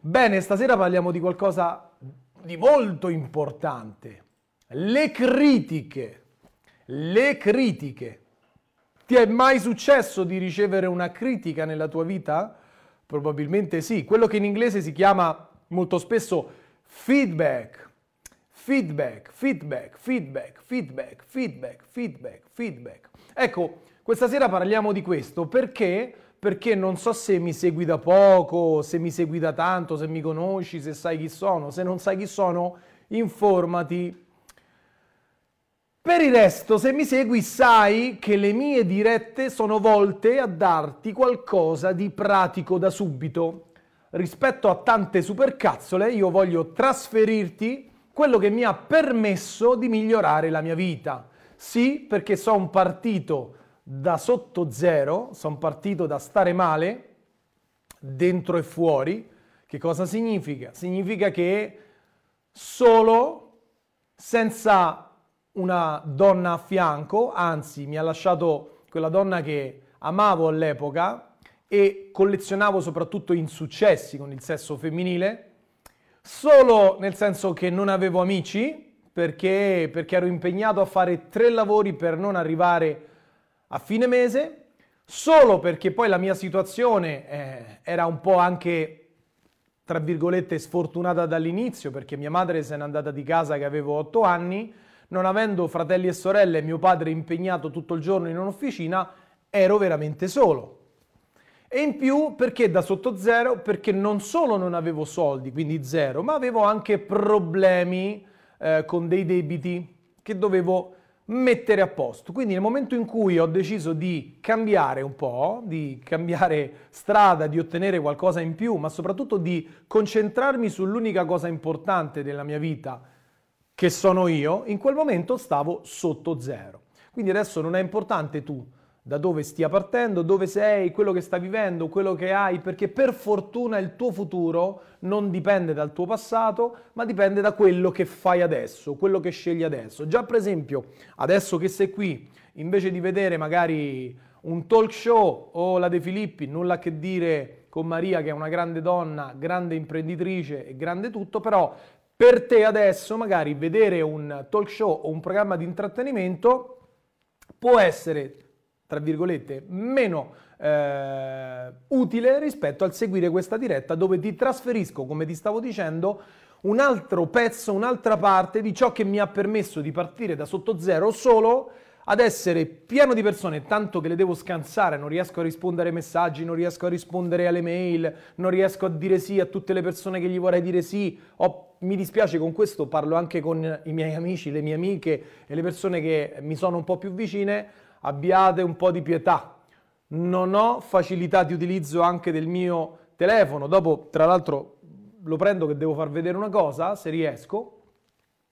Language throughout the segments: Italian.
Bene, stasera parliamo di qualcosa di molto importante. Le critiche. Le critiche. Ti è mai successo di ricevere una critica nella tua vita? Probabilmente sì. Quello che in inglese si chiama molto spesso feedback. Feedback, feedback, feedback, feedback, feedback, feedback, feedback. Ecco, questa sera parliamo di questo perché perché non so se mi segui da poco, se mi segui da tanto, se mi conosci, se sai chi sono. Se non sai chi sono, informati. Per il resto, se mi segui, sai che le mie dirette sono volte a darti qualcosa di pratico da subito. Rispetto a tante supercazzole, io voglio trasferirti quello che mi ha permesso di migliorare la mia vita. Sì, perché sono partito da sotto zero, sono partito da stare male, dentro e fuori. Che cosa significa? Significa che solo, senza una donna a fianco, anzi mi ha lasciato quella donna che amavo all'epoca e collezionavo soprattutto insuccessi con il sesso femminile, solo nel senso che non avevo amici, perché, perché ero impegnato a fare tre lavori per non arrivare a fine mese, solo perché poi la mia situazione eh, era un po' anche, tra virgolette, sfortunata dall'inizio, perché mia madre se n'è andata di casa che avevo otto anni, non avendo fratelli e sorelle e mio padre impegnato tutto il giorno in un'officina, ero veramente solo. E in più perché da sotto zero? Perché non solo non avevo soldi, quindi zero, ma avevo anche problemi eh, con dei debiti che dovevo mettere a posto. Quindi nel momento in cui ho deciso di cambiare un po', di cambiare strada, di ottenere qualcosa in più, ma soprattutto di concentrarmi sull'unica cosa importante della mia vita, che sono io, in quel momento stavo sotto zero. Quindi adesso non è importante tu da dove stia partendo, dove sei, quello che stai vivendo, quello che hai, perché per fortuna il tuo futuro non dipende dal tuo passato, ma dipende da quello che fai adesso, quello che scegli adesso. Già per esempio, adesso che sei qui, invece di vedere magari un talk show o la De Filippi, nulla a che dire con Maria che è una grande donna, grande imprenditrice e grande tutto, però per te adesso magari vedere un talk show o un programma di intrattenimento può essere tra virgolette, meno eh, utile rispetto al seguire questa diretta dove ti trasferisco, come ti stavo dicendo, un altro pezzo, un'altra parte di ciò che mi ha permesso di partire da sotto zero solo ad essere pieno di persone, tanto che le devo scansare, non riesco a rispondere ai messaggi, non riesco a rispondere alle mail, non riesco a dire sì a tutte le persone che gli vorrei dire sì. Ho, mi dispiace con questo, parlo anche con i miei amici, le mie amiche e le persone che mi sono un po' più vicine abbiate un po' di pietà. Non ho facilità di utilizzo anche del mio telefono. Dopo, tra l'altro, lo prendo che devo far vedere una cosa, se riesco.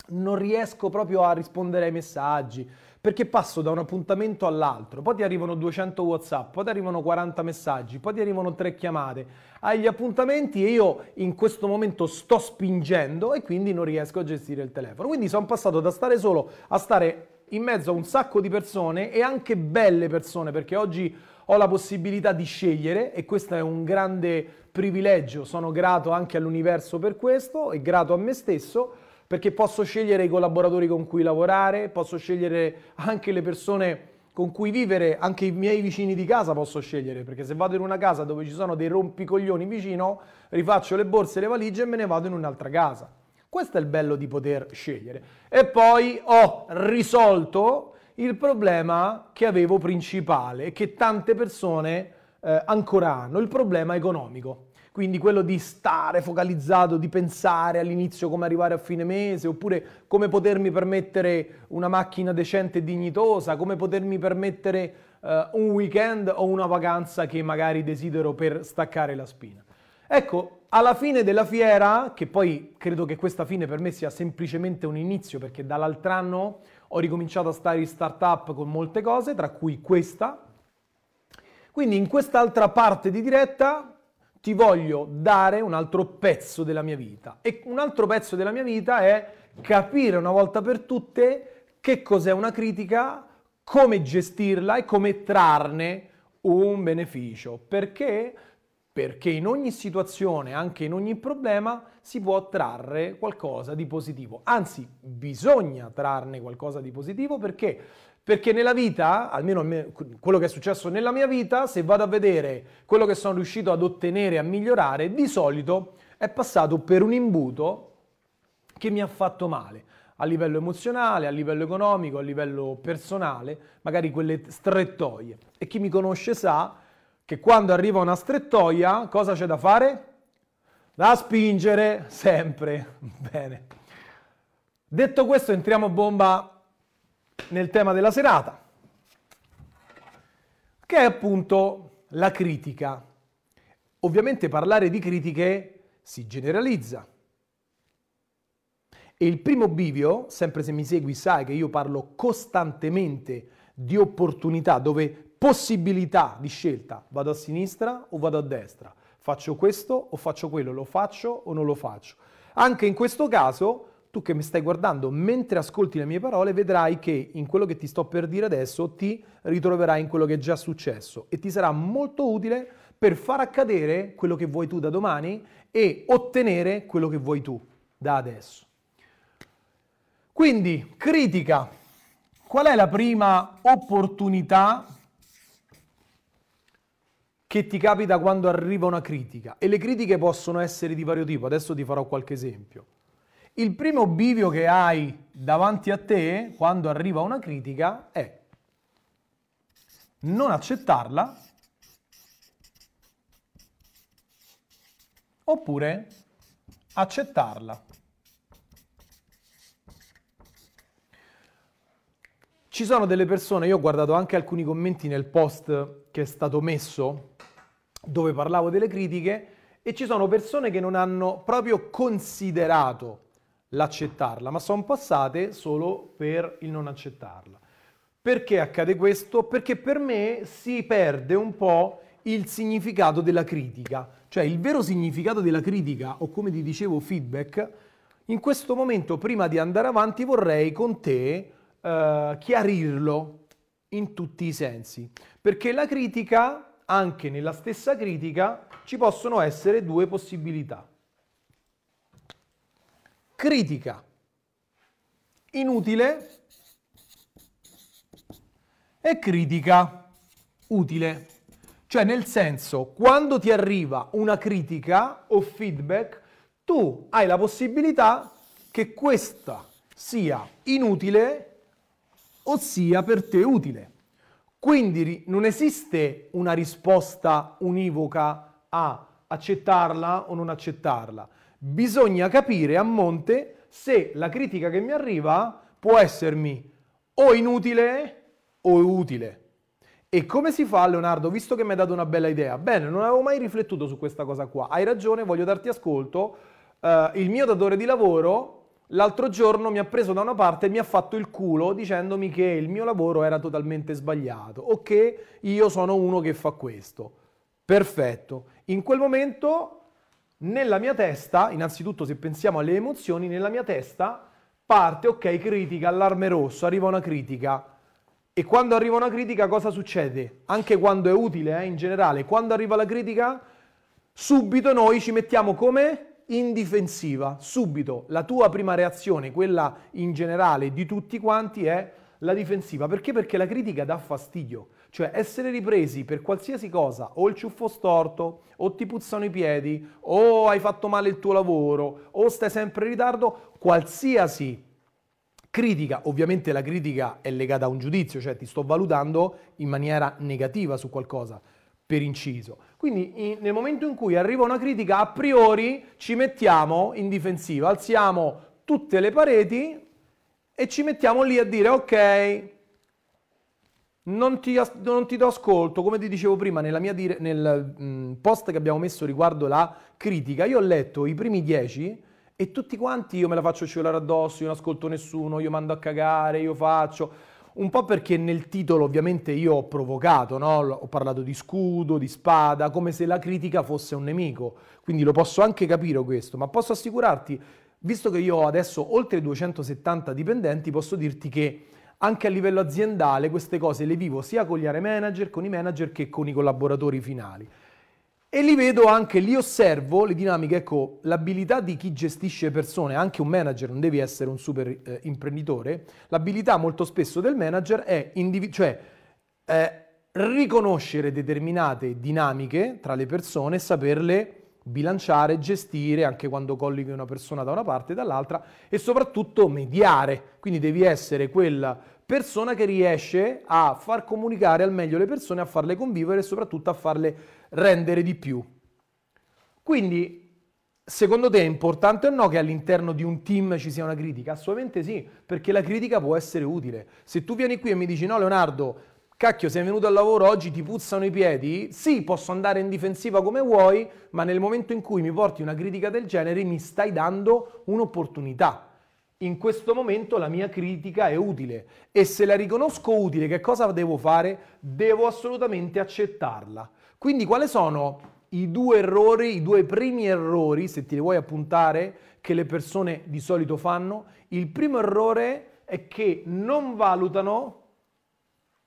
Non riesco proprio a rispondere ai messaggi perché passo da un appuntamento all'altro, poi ti arrivano 200 WhatsApp, poi ti arrivano 40 messaggi, poi ti arrivano 3 chiamate. Hai gli appuntamenti e io in questo momento sto spingendo e quindi non riesco a gestire il telefono. Quindi sono passato da stare solo a stare in mezzo a un sacco di persone e anche belle persone, perché oggi ho la possibilità di scegliere e questo è un grande privilegio. Sono grato anche all'universo per questo e grato a me stesso perché posso scegliere i collaboratori con cui lavorare, posso scegliere anche le persone con cui vivere, anche i miei vicini di casa posso scegliere, perché se vado in una casa dove ci sono dei rompicoglioni vicino, rifaccio le borse e le valigie e me ne vado in un'altra casa. Questo è il bello di poter scegliere. E poi ho risolto il problema che avevo principale che tante persone eh, ancora hanno, il problema economico. Quindi quello di stare focalizzato, di pensare all'inizio come arrivare a fine mese, oppure come potermi permettere una macchina decente e dignitosa, come potermi permettere eh, un weekend o una vacanza che magari desidero per staccare la spina. Ecco, alla fine della fiera, che poi credo che questa fine per me sia semplicemente un inizio, perché dall'altro anno ho ricominciato a stare in startup con molte cose, tra cui questa. Quindi in quest'altra parte di diretta ti voglio dare un altro pezzo della mia vita. E un altro pezzo della mia vita è capire una volta per tutte che cos'è una critica, come gestirla e come trarne un beneficio. Perché perché in ogni situazione, anche in ogni problema, si può trarre qualcosa di positivo. Anzi, bisogna trarne qualcosa di positivo perché? Perché nella vita, almeno quello che è successo nella mia vita, se vado a vedere quello che sono riuscito ad ottenere a migliorare, di solito è passato per un imbuto che mi ha fatto male a livello emozionale, a livello economico, a livello personale, magari quelle strettoie. E chi mi conosce sa che quando arriva una strettoia, cosa c'è da fare? Da spingere sempre. Bene. Detto questo, entriamo bomba nel tema della serata, che è appunto la critica. Ovviamente parlare di critiche si generalizza. E il primo bivio, sempre se mi segui sai che io parlo costantemente di opportunità dove possibilità di scelta, vado a sinistra o vado a destra, faccio questo o faccio quello, lo faccio o non lo faccio. Anche in questo caso, tu che mi stai guardando mentre ascolti le mie parole, vedrai che in quello che ti sto per dire adesso ti ritroverai in quello che è già successo e ti sarà molto utile per far accadere quello che vuoi tu da domani e ottenere quello che vuoi tu da adesso. Quindi, critica. Qual è la prima opportunità che ti capita quando arriva una critica e le critiche possono essere di vario tipo, adesso ti farò qualche esempio. Il primo bivio che hai davanti a te quando arriva una critica è non accettarla oppure accettarla. Ci sono delle persone, io ho guardato anche alcuni commenti nel post che è stato messo dove parlavo delle critiche e ci sono persone che non hanno proprio considerato l'accettarla, ma sono passate solo per il non accettarla. Perché accade questo? Perché per me si perde un po' il significato della critica, cioè il vero significato della critica o come ti dicevo feedback. In questo momento, prima di andare avanti, vorrei con te eh, chiarirlo in tutti i sensi, perché la critica anche nella stessa critica ci possono essere due possibilità. Critica inutile e critica utile. Cioè nel senso, quando ti arriva una critica o feedback, tu hai la possibilità che questa sia inutile o sia per te utile. Quindi non esiste una risposta univoca a accettarla o non accettarla. Bisogna capire a monte se la critica che mi arriva può essermi o inutile o utile. E come si fa, Leonardo, visto che mi hai dato una bella idea? Bene, non avevo mai riflettuto su questa cosa qua. Hai ragione, voglio darti ascolto. Uh, il mio datore di lavoro l'altro giorno mi ha preso da una parte e mi ha fatto il culo dicendomi che il mio lavoro era totalmente sbagliato o che io sono uno che fa questo. Perfetto. In quel momento, nella mia testa, innanzitutto se pensiamo alle emozioni, nella mia testa parte, ok, critica, allarme rosso, arriva una critica. E quando arriva una critica cosa succede? Anche quando è utile, eh, in generale, quando arriva la critica, subito noi ci mettiamo come in difensiva, subito la tua prima reazione, quella in generale di tutti quanti, è la difensiva. Perché? Perché la critica dà fastidio. Cioè essere ripresi per qualsiasi cosa, o il ciuffo storto, o ti puzzano i piedi, o hai fatto male il tuo lavoro, o stai sempre in ritardo, qualsiasi critica, ovviamente la critica è legata a un giudizio, cioè ti sto valutando in maniera negativa su qualcosa per inciso. Quindi in, nel momento in cui arriva una critica, a priori ci mettiamo in difensiva, alziamo tutte le pareti e ci mettiamo lì a dire ok, non ti, non ti do ascolto, come ti dicevo prima dire, nel mh, post che abbiamo messo riguardo la critica, io ho letto i primi dieci e tutti quanti io me la faccio scivolare addosso, io non ascolto nessuno, io mando a cagare, io faccio un po' perché nel titolo ovviamente io ho provocato, no? ho parlato di scudo, di spada, come se la critica fosse un nemico, quindi lo posso anche capire questo, ma posso assicurarti, visto che io ho adesso oltre 270 dipendenti, posso dirti che anche a livello aziendale queste cose le vivo sia con gli area manager, con i manager che con i collaboratori finali. E li vedo anche, li osservo, le dinamiche, ecco, l'abilità di chi gestisce persone, anche un manager, non devi essere un super eh, imprenditore, l'abilità molto spesso del manager è individu- cioè, eh, riconoscere determinate dinamiche tra le persone saperle bilanciare, gestire anche quando colleghi una persona da una parte e dall'altra e soprattutto mediare. Quindi devi essere quella persona che riesce a far comunicare al meglio le persone, a farle convivere e soprattutto a farle rendere di più. Quindi, secondo te è importante o no che all'interno di un team ci sia una critica? Assolutamente sì, perché la critica può essere utile. Se tu vieni qui e mi dici no Leonardo, cacchio sei venuto al lavoro oggi, ti puzzano i piedi, sì posso andare in difensiva come vuoi, ma nel momento in cui mi porti una critica del genere mi stai dando un'opportunità in questo momento la mia critica è utile e se la riconosco utile, che cosa devo fare? Devo assolutamente accettarla. Quindi quali sono i due errori, i due primi errori, se ti li vuoi appuntare, che le persone di solito fanno? Il primo errore è che non valutano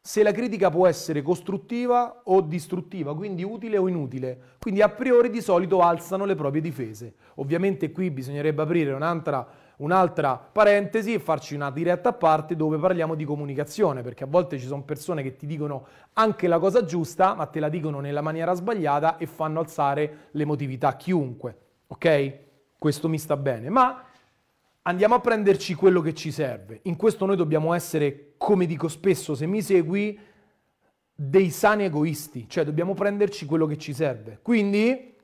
se la critica può essere costruttiva o distruttiva, quindi utile o inutile. Quindi a priori di solito alzano le proprie difese. Ovviamente qui bisognerebbe aprire un'altra un'altra parentesi e farci una diretta a parte dove parliamo di comunicazione, perché a volte ci sono persone che ti dicono anche la cosa giusta, ma te la dicono nella maniera sbagliata e fanno alzare l'emotività a chiunque. Ok? Questo mi sta bene, ma andiamo a prenderci quello che ci serve. In questo noi dobbiamo essere, come dico spesso, se mi segui, dei sani egoisti, cioè dobbiamo prenderci quello che ci serve. Quindi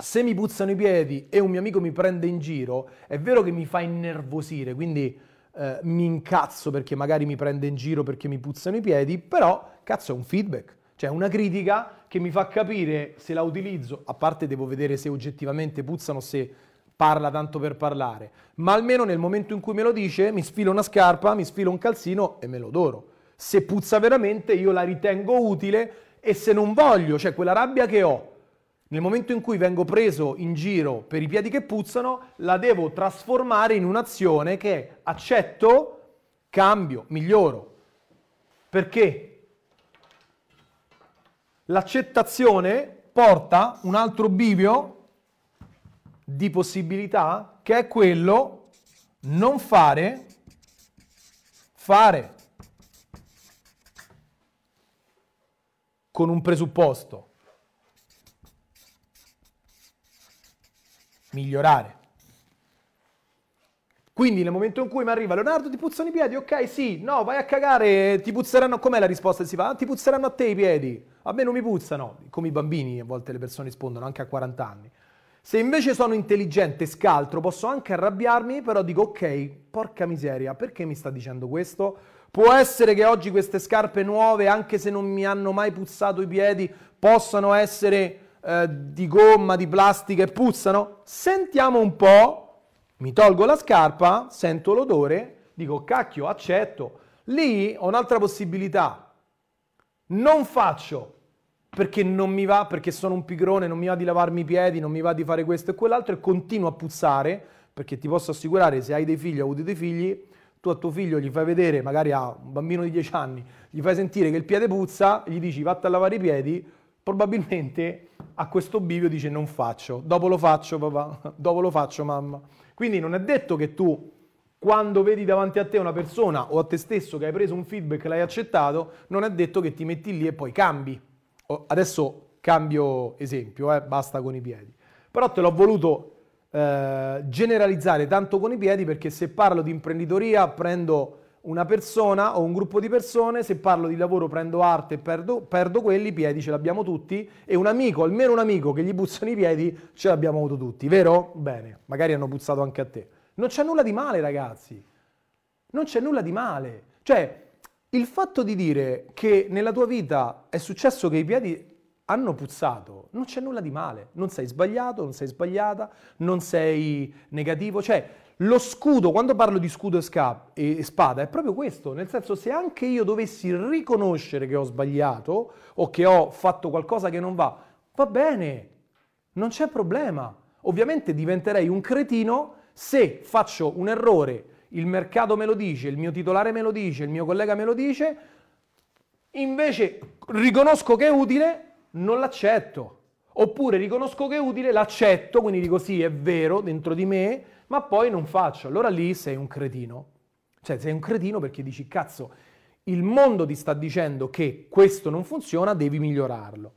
se mi puzzano i piedi e un mio amico mi prende in giro, è vero che mi fa innervosire, quindi eh, mi incazzo perché magari mi prende in giro perché mi puzzano i piedi, però cazzo è un feedback, cioè una critica che mi fa capire se la utilizzo, a parte devo vedere se oggettivamente puzzano, se parla tanto per parlare, ma almeno nel momento in cui me lo dice mi sfilo una scarpa, mi sfilo un calzino e me lo doro. Se puzza veramente io la ritengo utile e se non voglio, cioè quella rabbia che ho, nel momento in cui vengo preso in giro per i piedi che puzzano, la devo trasformare in un'azione che accetto, cambio, miglioro. Perché? L'accettazione porta un altro bivio di possibilità che è quello non fare, fare con un presupposto. Migliorare. Quindi nel momento in cui mi arriva Leonardo ti puzzano i piedi, ok sì, no vai a cagare, ti puzzeranno, com'è la risposta che si fa? Ah, ti puzzeranno a te i piedi, a me non mi puzzano, come i bambini a volte le persone rispondono anche a 40 anni. Se invece sono intelligente, scaltro, posso anche arrabbiarmi, però dico ok, porca miseria, perché mi sta dicendo questo? Può essere che oggi queste scarpe nuove, anche se non mi hanno mai puzzato i piedi, possano essere eh, di gomma, di plastica e puzzano? Sentiamo un po', mi tolgo la scarpa, sento l'odore, dico cacchio, accetto. Lì ho un'altra possibilità. Non faccio perché non mi va, perché sono un pigrone, non mi va di lavarmi i piedi, non mi va di fare questo e quell'altro e continuo a puzzare, perché ti posso assicurare, se hai dei figli o avuto dei figli, tu a tuo figlio gli fai vedere, magari a un bambino di 10 anni, gli fai sentire che il piede puzza, gli dici vatta a lavare i piedi, probabilmente a questo bivio dice non faccio, dopo lo faccio papà, dopo lo faccio mamma. Quindi non è detto che tu quando vedi davanti a te una persona o a te stesso che hai preso un feedback e l'hai accettato, non è detto che ti metti lì e poi cambi. Adesso cambio esempio, eh, basta con i piedi. Però te l'ho voluto eh, generalizzare tanto con i piedi perché se parlo di imprenditoria prendo una persona o un gruppo di persone, se parlo di lavoro prendo arte e perdo, perdo quelli, i piedi ce l'abbiamo tutti e un amico, almeno un amico che gli puzzano i piedi, ce l'abbiamo avuto tutti, vero? Bene, magari hanno puzzato anche a te. Non c'è nulla di male ragazzi, non c'è nulla di male. Cioè, il fatto di dire che nella tua vita è successo che i piedi hanno puzzato, non c'è nulla di male, non sei sbagliato, non sei sbagliata, non sei negativo, cioè lo scudo, quando parlo di scudo e, sca- e spada, è proprio questo, nel senso se anche io dovessi riconoscere che ho sbagliato o che ho fatto qualcosa che non va, va bene, non c'è problema. Ovviamente diventerei un cretino se faccio un errore, il mercato me lo dice, il mio titolare me lo dice, il mio collega me lo dice, invece riconosco che è utile, non l'accetto. Oppure riconosco che è utile, l'accetto, quindi dico sì, è vero dentro di me, ma poi non faccio. Allora lì sei un cretino. Cioè sei un cretino perché dici, cazzo, il mondo ti sta dicendo che questo non funziona, devi migliorarlo.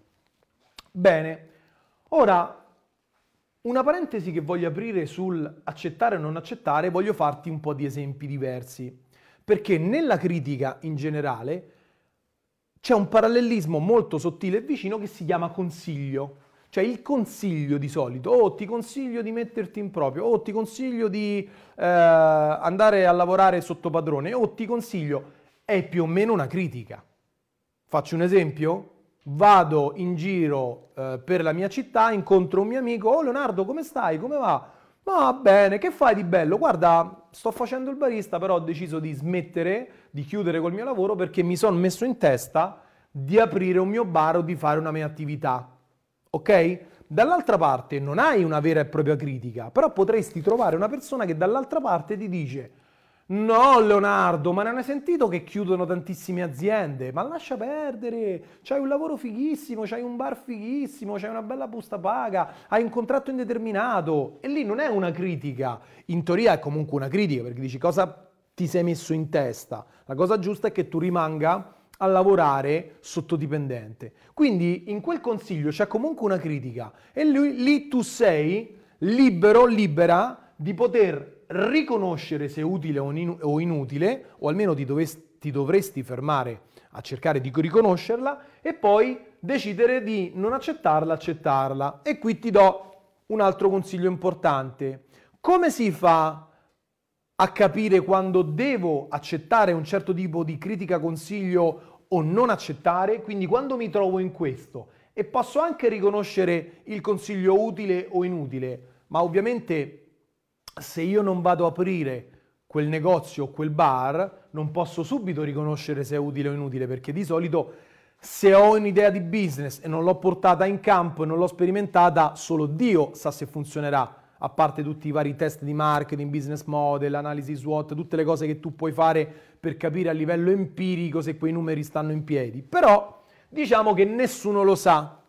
Bene, ora una parentesi che voglio aprire sul accettare o non accettare, voglio farti un po' di esempi diversi, perché nella critica in generale c'è un parallelismo molto sottile e vicino che si chiama consiglio. Cioè il consiglio di solito, o oh, ti consiglio di metterti in proprio, o oh, ti consiglio di eh, andare a lavorare sotto padrone, o oh, ti consiglio è più o meno una critica. Faccio un esempio? Vado in giro eh, per la mia città, incontro un mio amico, oh Leonardo come stai? Come va? Va bene, che fai di bello? Guarda, sto facendo il barista, però ho deciso di smettere, di chiudere col mio lavoro perché mi sono messo in testa di aprire un mio bar o di fare una mia attività. Ok? Dall'altra parte non hai una vera e propria critica, però potresti trovare una persona che dall'altra parte ti dice No, Leonardo, ma non hai sentito che chiudono tantissime aziende? Ma lascia perdere, c'hai un lavoro fighissimo, c'hai un bar fighissimo, c'hai una bella busta paga, hai un contratto indeterminato. E lì non è una critica, in teoria è comunque una critica, perché dici cosa ti sei messo in testa. La cosa giusta è che tu rimanga a lavorare sottodipendente. Quindi in quel consiglio c'è comunque una critica e lui, lì tu sei libero, libera di poter riconoscere se utile o inutile, o almeno ti, dovesti, ti dovresti fermare a cercare di riconoscerla e poi decidere di non accettarla, accettarla. E qui ti do un altro consiglio importante. Come si fa a capire quando devo accettare un certo tipo di critica, consiglio o non accettare? Quindi quando mi trovo in questo e posso anche riconoscere il consiglio utile o inutile, ma ovviamente se io non vado a aprire quel negozio o quel bar, non posso subito riconoscere se è utile o inutile, perché di solito se ho un'idea di business e non l'ho portata in campo e non l'ho sperimentata, solo Dio sa se funzionerà, a parte tutti i vari test di marketing, business model, analisi SWOT, tutte le cose che tu puoi fare per capire a livello empirico se quei numeri stanno in piedi. Però diciamo che nessuno lo sa,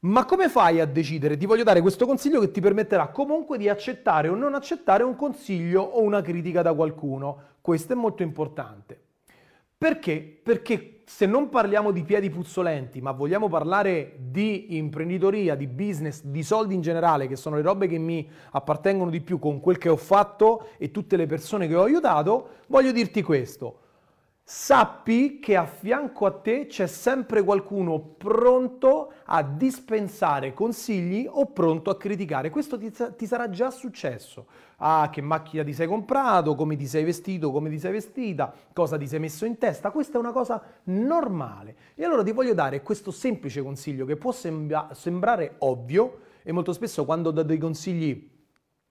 ma come fai a decidere? Ti voglio dare questo consiglio che ti permetterà comunque di accettare o non accettare un consiglio o una critica da qualcuno. Questo è molto importante. Perché? Perché se non parliamo di piedi puzzolenti, ma vogliamo parlare di imprenditoria, di business, di soldi in generale, che sono le robe che mi appartengono di più con quel che ho fatto e tutte le persone che ho aiutato, voglio dirti questo sappi che a fianco a te c'è sempre qualcuno pronto a dispensare consigli o pronto a criticare. Questo ti, ti, sarà già successo. Ah, che macchina ti sei comprato, come ti sei vestito, come ti sei vestita, cosa ti sei messo in testa. Questa è una cosa normale. E allora ti voglio dare questo semplice consiglio che può sembra- sembrare ovvio e molto spesso quando do dei consigli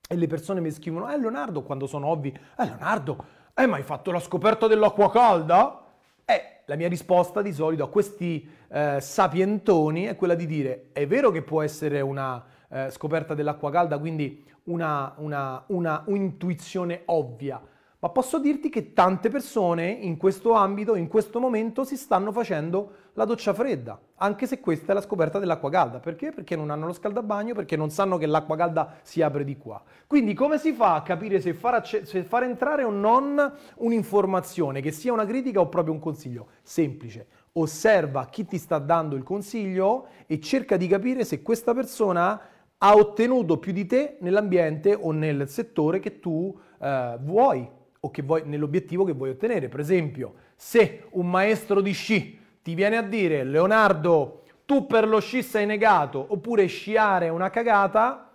e le persone mi scrivono, eh Leonardo, quando sono ovvi, eh Leonardo, eh, hai fatto la scoperta dell'acqua calda? Eh, la mia risposta di solito a questi eh, sapientoni è quella di dire, è vero che può essere una eh, scoperta dell'acqua calda, quindi una, una, una un'intuizione ovvia, ma posso dirti che tante persone in questo ambito, in questo momento, si stanno facendo la doccia fredda, anche se questa è la scoperta dell'acqua calda. Perché? Perché non hanno lo scaldabagno, perché non sanno che l'acqua calda si apre di qua. Quindi come si fa a capire se far, acce- se far entrare o non un'informazione, che sia una critica o proprio un consiglio? Semplice. Osserva chi ti sta dando il consiglio e cerca di capire se questa persona ha ottenuto più di te nell'ambiente o nel settore che tu eh, vuoi o che vuoi, nell'obiettivo che vuoi ottenere. Per esempio, se un maestro di sci ti viene a dire Leonardo, tu per lo sci sei negato, oppure sciare è una cagata,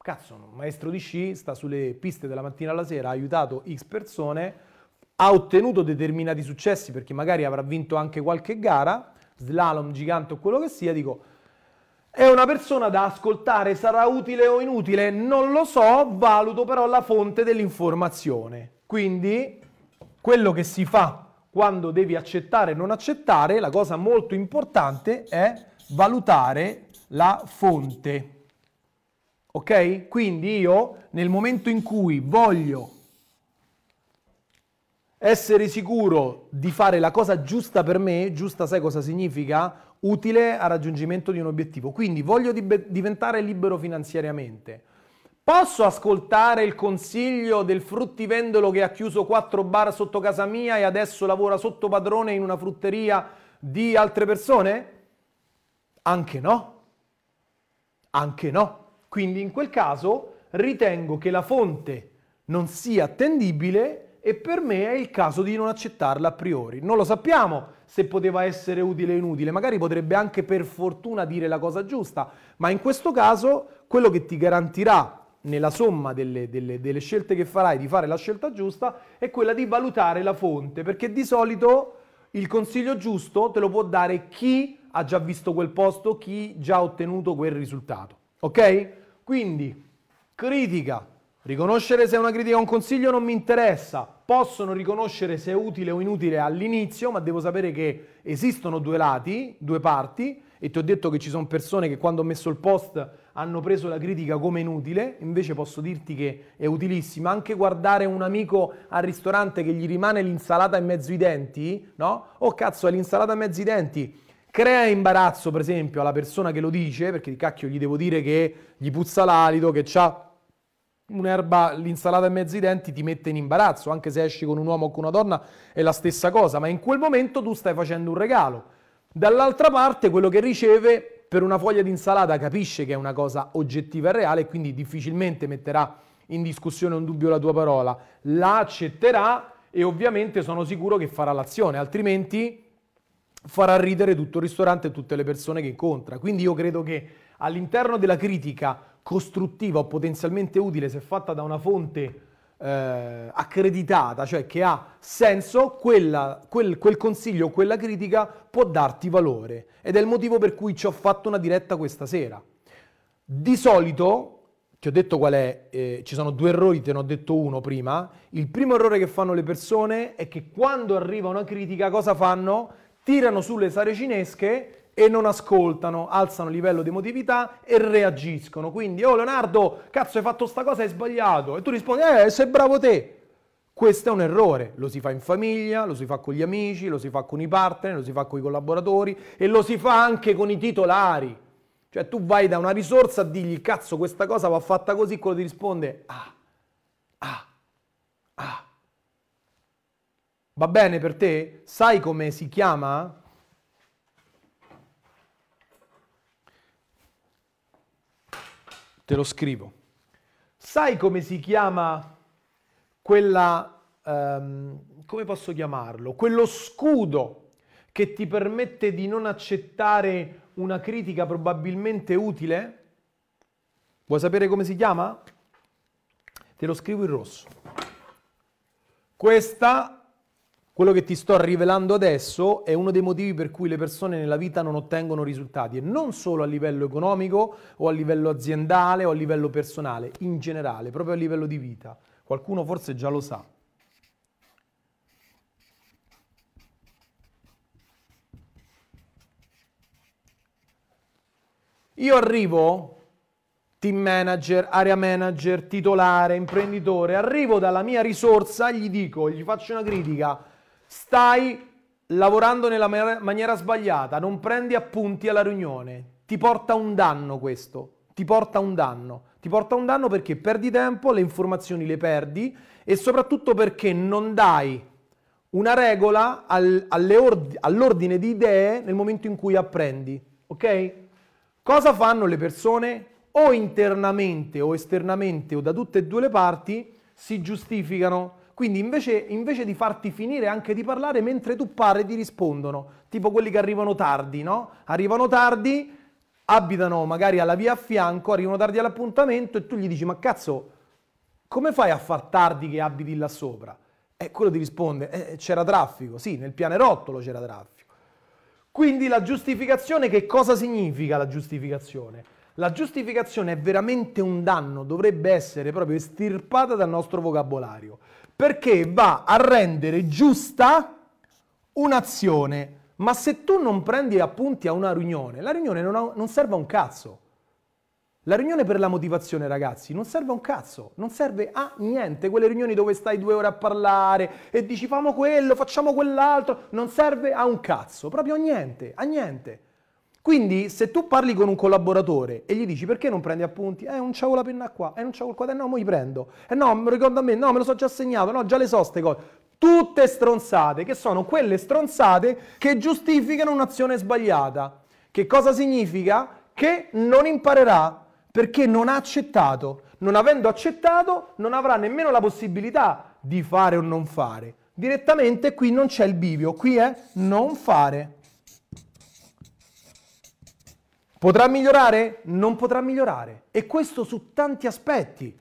cazzo, un maestro di sci sta sulle piste dalla mattina alla sera, ha aiutato X persone, ha ottenuto determinati successi perché magari avrà vinto anche qualche gara, slalom gigante o quello che sia, dico, è una persona da ascoltare, sarà utile o inutile? Non lo so, valuto però la fonte dell'informazione. Quindi quello che si fa quando devi accettare e non accettare, la cosa molto importante è valutare la fonte. Ok? Quindi io nel momento in cui voglio essere sicuro di fare la cosa giusta per me, giusta sai cosa significa? Utile al raggiungimento di un obiettivo. Quindi voglio dib- diventare libero finanziariamente. Posso ascoltare il consiglio del fruttivendolo che ha chiuso quattro bar sotto casa mia e adesso lavora sotto padrone in una frutteria di altre persone? Anche no. Anche no. Quindi in quel caso ritengo che la fonte non sia attendibile e per me è il caso di non accettarla a priori. Non lo sappiamo se poteva essere utile o inutile, magari potrebbe anche per fortuna dire la cosa giusta, ma in questo caso quello che ti garantirà nella somma delle, delle, delle scelte che farai di fare la scelta giusta è quella di valutare la fonte, perché di solito il consiglio giusto te lo può dare chi ha già visto quel posto, chi già ha ottenuto quel risultato. Ok? Quindi critica Riconoscere se è una critica o un consiglio non mi interessa. Possono riconoscere se è utile o inutile all'inizio, ma devo sapere che esistono due lati, due parti, e ti ho detto che ci sono persone che quando ho messo il post hanno preso la critica come inutile, invece posso dirti che è utilissima. Anche guardare un amico al ristorante che gli rimane l'insalata in mezzo ai denti, no? Oh cazzo, è l'insalata in mezzo ai denti. Crea imbarazzo, per esempio, alla persona che lo dice, perché cacchio gli devo dire che gli puzza l'alito, che c'ha un'erba, l'insalata in mezzo ai denti ti mette in imbarazzo, anche se esci con un uomo o con una donna è la stessa cosa, ma in quel momento tu stai facendo un regalo. Dall'altra parte quello che riceve per una foglia di insalata capisce che è una cosa oggettiva e reale e quindi difficilmente metterà in discussione un dubbio la tua parola, la accetterà e ovviamente sono sicuro che farà l'azione, altrimenti farà ridere tutto il ristorante e tutte le persone che incontra. Quindi io credo che all'interno della critica costruttiva o potenzialmente utile se fatta da una fonte eh, accreditata, cioè che ha senso, quella, quel, quel consiglio o quella critica può darti valore. Ed è il motivo per cui ci ho fatto una diretta questa sera. Di solito, ti ho detto qual è, eh, ci sono due errori, te ne ho detto uno prima. Il primo errore che fanno le persone è che quando arriva una critica cosa fanno? Tirano sulle saracinesche e non ascoltano, alzano il livello di emotività e reagiscono. Quindi, oh Leonardo, cazzo hai fatto sta cosa, hai sbagliato. E tu rispondi, eh, sei bravo te. Questo è un errore, lo si fa in famiglia, lo si fa con gli amici, lo si fa con i partner, lo si fa con i collaboratori e lo si fa anche con i titolari. Cioè tu vai da una risorsa a dirgli cazzo questa cosa va fatta così, quello ti risponde ah, ah, ah. Va bene per te? Sai come si chiama? Te lo scrivo. Sai come si chiama quella, um, come posso chiamarlo? Quello scudo che ti permette di non accettare una critica probabilmente utile? Vuoi sapere come si chiama? Te lo scrivo in rosso. Questa quello che ti sto rivelando adesso è uno dei motivi per cui le persone nella vita non ottengono risultati e non solo a livello economico o a livello aziendale o a livello personale, in generale, proprio a livello di vita. Qualcuno forse già lo sa. Io arrivo, team manager, area manager, titolare, imprenditore, arrivo dalla mia risorsa, gli dico, gli faccio una critica, stai lavorando nella maniera sbagliata, non prendi appunti alla riunione, ti porta un danno questo, ti porta un danno. Ti porta un danno perché perdi tempo, le informazioni le perdi e soprattutto perché non dai una regola al, ord- all'ordine di idee nel momento in cui apprendi. Ok? Cosa fanno le persone? O internamente o esternamente o da tutte e due le parti si giustificano quindi invece, invece, di farti finire anche di parlare, mentre tu parli ti rispondono, tipo quelli che arrivano tardi, no? Arrivano tardi, abitano magari alla via a fianco, arrivano tardi all'appuntamento e tu gli dici ma cazzo, come fai a far tardi che abiti là sopra? E quello ti risponde, eh, c'era traffico, sì, nel pianerottolo c'era traffico. Quindi la giustificazione, che cosa significa la giustificazione? La giustificazione è veramente un danno, dovrebbe essere proprio estirpata dal nostro vocabolario perché va a rendere giusta un'azione. Ma se tu non prendi appunti a una riunione, la riunione non, ha, non serve a un cazzo. La riunione per la motivazione, ragazzi, non serve a un cazzo, non serve a niente. Quelle riunioni dove stai due ore a parlare e dici famo quello, facciamo quell'altro, non serve a un cazzo, proprio a niente, a niente. Quindi se tu parli con un collaboratore e gli dici perché non prendi appunti? Eh, non c'avevo la penna qua, eh, non c'avevo il quaderno, no, mo li prendo. Eh no, me lo ricordo a me, no, me lo so già segnato, no, già le so ste cose. Tutte stronzate, che sono quelle stronzate che giustificano un'azione sbagliata. Che cosa significa? Che non imparerà perché non ha accettato. Non avendo accettato, non avrà nemmeno la possibilità di fare o non fare. Direttamente qui non c'è il bivio, qui è non fare. Potrà migliorare? Non potrà migliorare. E questo su tanti aspetti.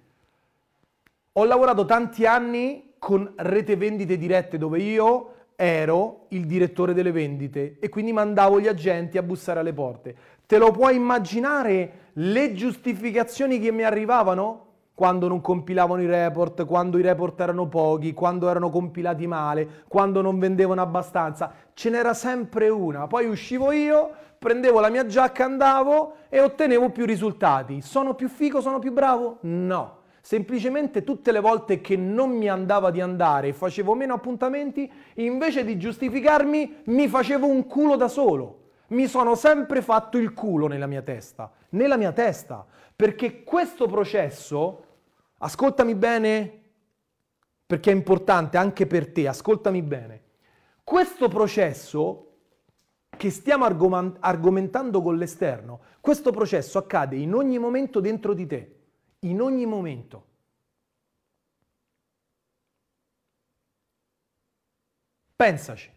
Ho lavorato tanti anni con rete vendite dirette dove io ero il direttore delle vendite e quindi mandavo gli agenti a bussare alle porte. Te lo puoi immaginare le giustificazioni che mi arrivavano? Quando non compilavano i report, quando i report erano pochi, quando erano compilati male, quando non vendevano abbastanza. Ce n'era sempre una. Poi uscivo io, prendevo la mia giacca, andavo e ottenevo più risultati. Sono più figo, sono più bravo? No. Semplicemente tutte le volte che non mi andava di andare e facevo meno appuntamenti, invece di giustificarmi, mi facevo un culo da solo. Mi sono sempre fatto il culo nella mia testa, nella mia testa, perché questo processo, ascoltami bene, perché è importante anche per te, ascoltami bene, questo processo che stiamo argomentando con l'esterno, questo processo accade in ogni momento dentro di te, in ogni momento. Pensaci.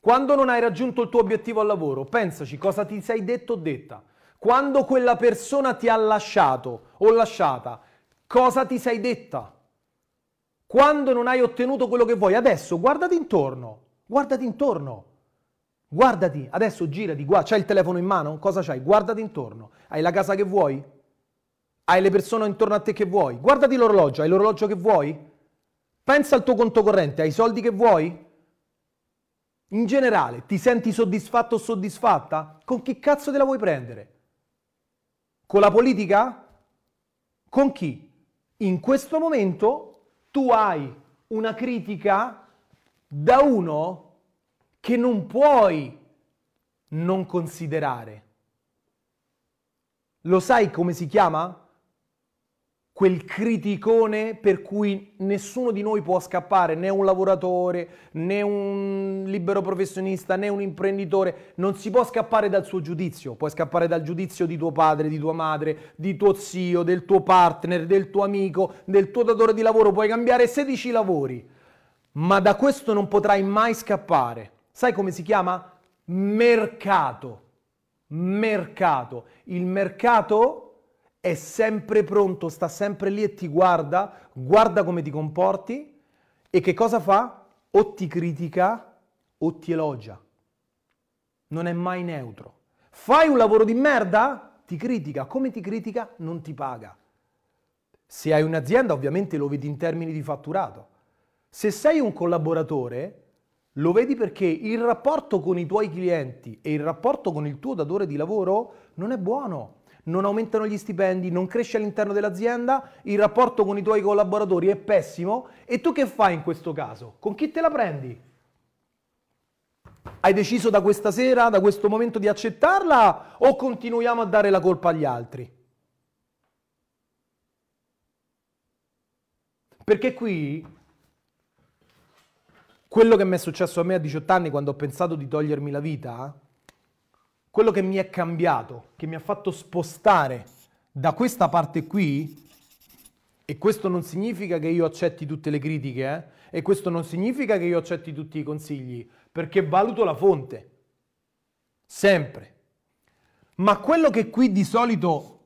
Quando non hai raggiunto il tuo obiettivo al lavoro, pensaci cosa ti sei detto o detta. Quando quella persona ti ha lasciato o lasciata, cosa ti sei detta? Quando non hai ottenuto quello che vuoi, adesso guardati intorno, guardati intorno. Guardati, adesso girati, guarda, c'hai il telefono in mano? Cosa c'hai? Guardati intorno. Hai la casa che vuoi? Hai le persone intorno a te che vuoi? Guardati l'orologio, hai l'orologio che vuoi? Pensa al tuo conto corrente, hai i soldi che vuoi? In generale, ti senti soddisfatto o soddisfatta? Con chi cazzo te la vuoi prendere? Con la politica? Con chi? In questo momento tu hai una critica da uno che non puoi non considerare. Lo sai come si chiama? Quel criticone per cui nessuno di noi può scappare, né un lavoratore, né un libero professionista, né un imprenditore, non si può scappare dal suo giudizio, puoi scappare dal giudizio di tuo padre, di tua madre, di tuo zio, del tuo partner, del tuo amico, del tuo datore di lavoro, puoi cambiare 16 lavori, ma da questo non potrai mai scappare. Sai come si chiama? Mercato. Mercato. Il mercato è sempre pronto, sta sempre lì e ti guarda, guarda come ti comporti e che cosa fa? O ti critica o ti elogia. Non è mai neutro. Fai un lavoro di merda? Ti critica. Come ti critica? Non ti paga. Se hai un'azienda ovviamente lo vedi in termini di fatturato. Se sei un collaboratore, lo vedi perché il rapporto con i tuoi clienti e il rapporto con il tuo datore di lavoro non è buono non aumentano gli stipendi, non cresce all'interno dell'azienda, il rapporto con i tuoi collaboratori è pessimo e tu che fai in questo caso? Con chi te la prendi? Hai deciso da questa sera, da questo momento di accettarla o continuiamo a dare la colpa agli altri? Perché qui quello che mi è successo a me a 18 anni quando ho pensato di togliermi la vita quello che mi è cambiato, che mi ha fatto spostare da questa parte qui, e questo non significa che io accetti tutte le critiche, eh? e questo non significa che io accetti tutti i consigli, perché valuto la fonte, sempre. Ma quello che qui di solito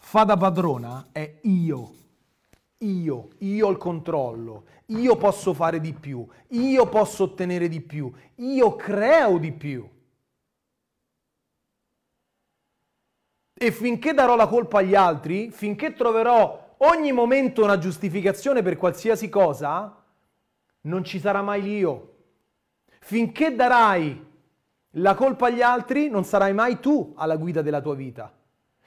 fa da padrona è io. Io, io ho il controllo, io posso fare di più, io posso ottenere di più, io creo di più. E finché darò la colpa agli altri, finché troverò ogni momento una giustificazione per qualsiasi cosa, non ci sarà mai l'io. Finché darai la colpa agli altri, non sarai mai tu alla guida della tua vita.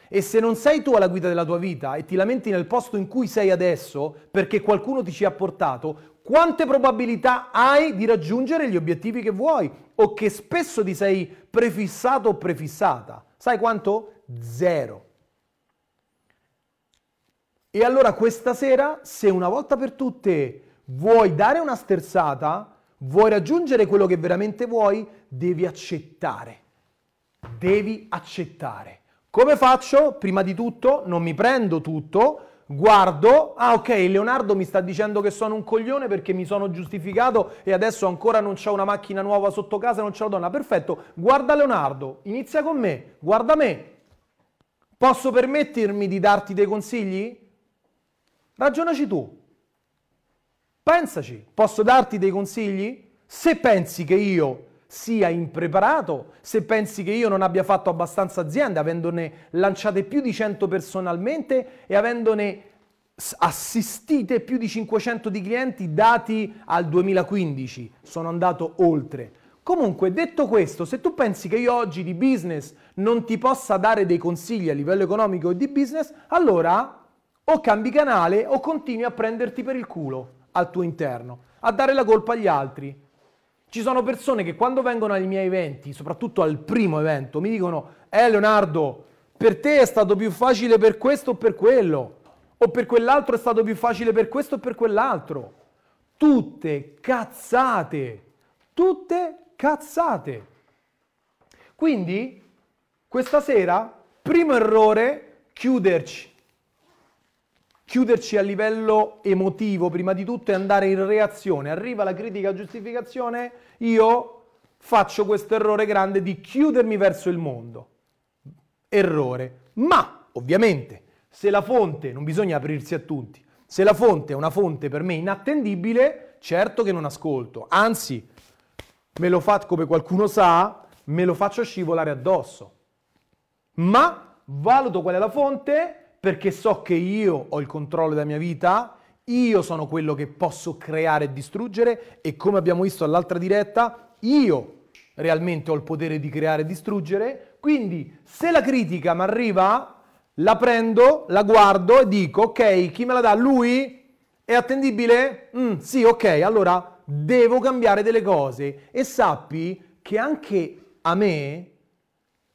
E se non sei tu alla guida della tua vita e ti lamenti nel posto in cui sei adesso perché qualcuno ti ci ha portato, quante probabilità hai di raggiungere gli obiettivi che vuoi o che spesso ti sei prefissato o prefissata? Sai quanto? Zero. E allora questa sera, se una volta per tutte vuoi dare una sterzata, vuoi raggiungere quello che veramente vuoi, devi accettare. Devi accettare. Come faccio? Prima di tutto non mi prendo tutto, guardo, ah ok, Leonardo mi sta dicendo che sono un coglione perché mi sono giustificato e adesso ancora non c'ho una macchina nuova sotto casa, non c'è la donna. Perfetto, guarda Leonardo, inizia con me, guarda me. Posso permettermi di darti dei consigli? Ragionaci tu. Pensaci, posso darti dei consigli? Se pensi che io sia impreparato, se pensi che io non abbia fatto abbastanza aziende, avendone lanciate più di 100 personalmente e avendone assistite più di 500 di clienti dati al 2015, sono andato oltre. Comunque, detto questo, se tu pensi che io oggi di business non ti possa dare dei consigli a livello economico e di business, allora o cambi canale o continui a prenderti per il culo al tuo interno, a dare la colpa agli altri. Ci sono persone che quando vengono ai miei eventi, soprattutto al primo evento, mi dicono, eh Leonardo, per te è stato più facile per questo o per quello, o per quell'altro è stato più facile per questo o per quell'altro. Tutte cazzate, tutte cazzate. Quindi, questa sera, primo errore, chiuderci chiuderci a livello emotivo prima di tutto e andare in reazione. Arriva la critica a giustificazione, io faccio questo errore grande di chiudermi verso il mondo. Errore. Ma, ovviamente, se la fonte, non bisogna aprirsi a tutti, se la fonte è una fonte per me inattendibile, certo che non ascolto. Anzi, me lo fa, come qualcuno sa, me lo faccio scivolare addosso. Ma valuto qual è la fonte perché so che io ho il controllo della mia vita, io sono quello che posso creare e distruggere e come abbiamo visto all'altra diretta, io realmente ho il potere di creare e distruggere, quindi se la critica mi arriva, la prendo, la guardo e dico, ok, chi me la dà? Lui? È attendibile? Mm, sì, ok, allora devo cambiare delle cose e sappi che anche a me,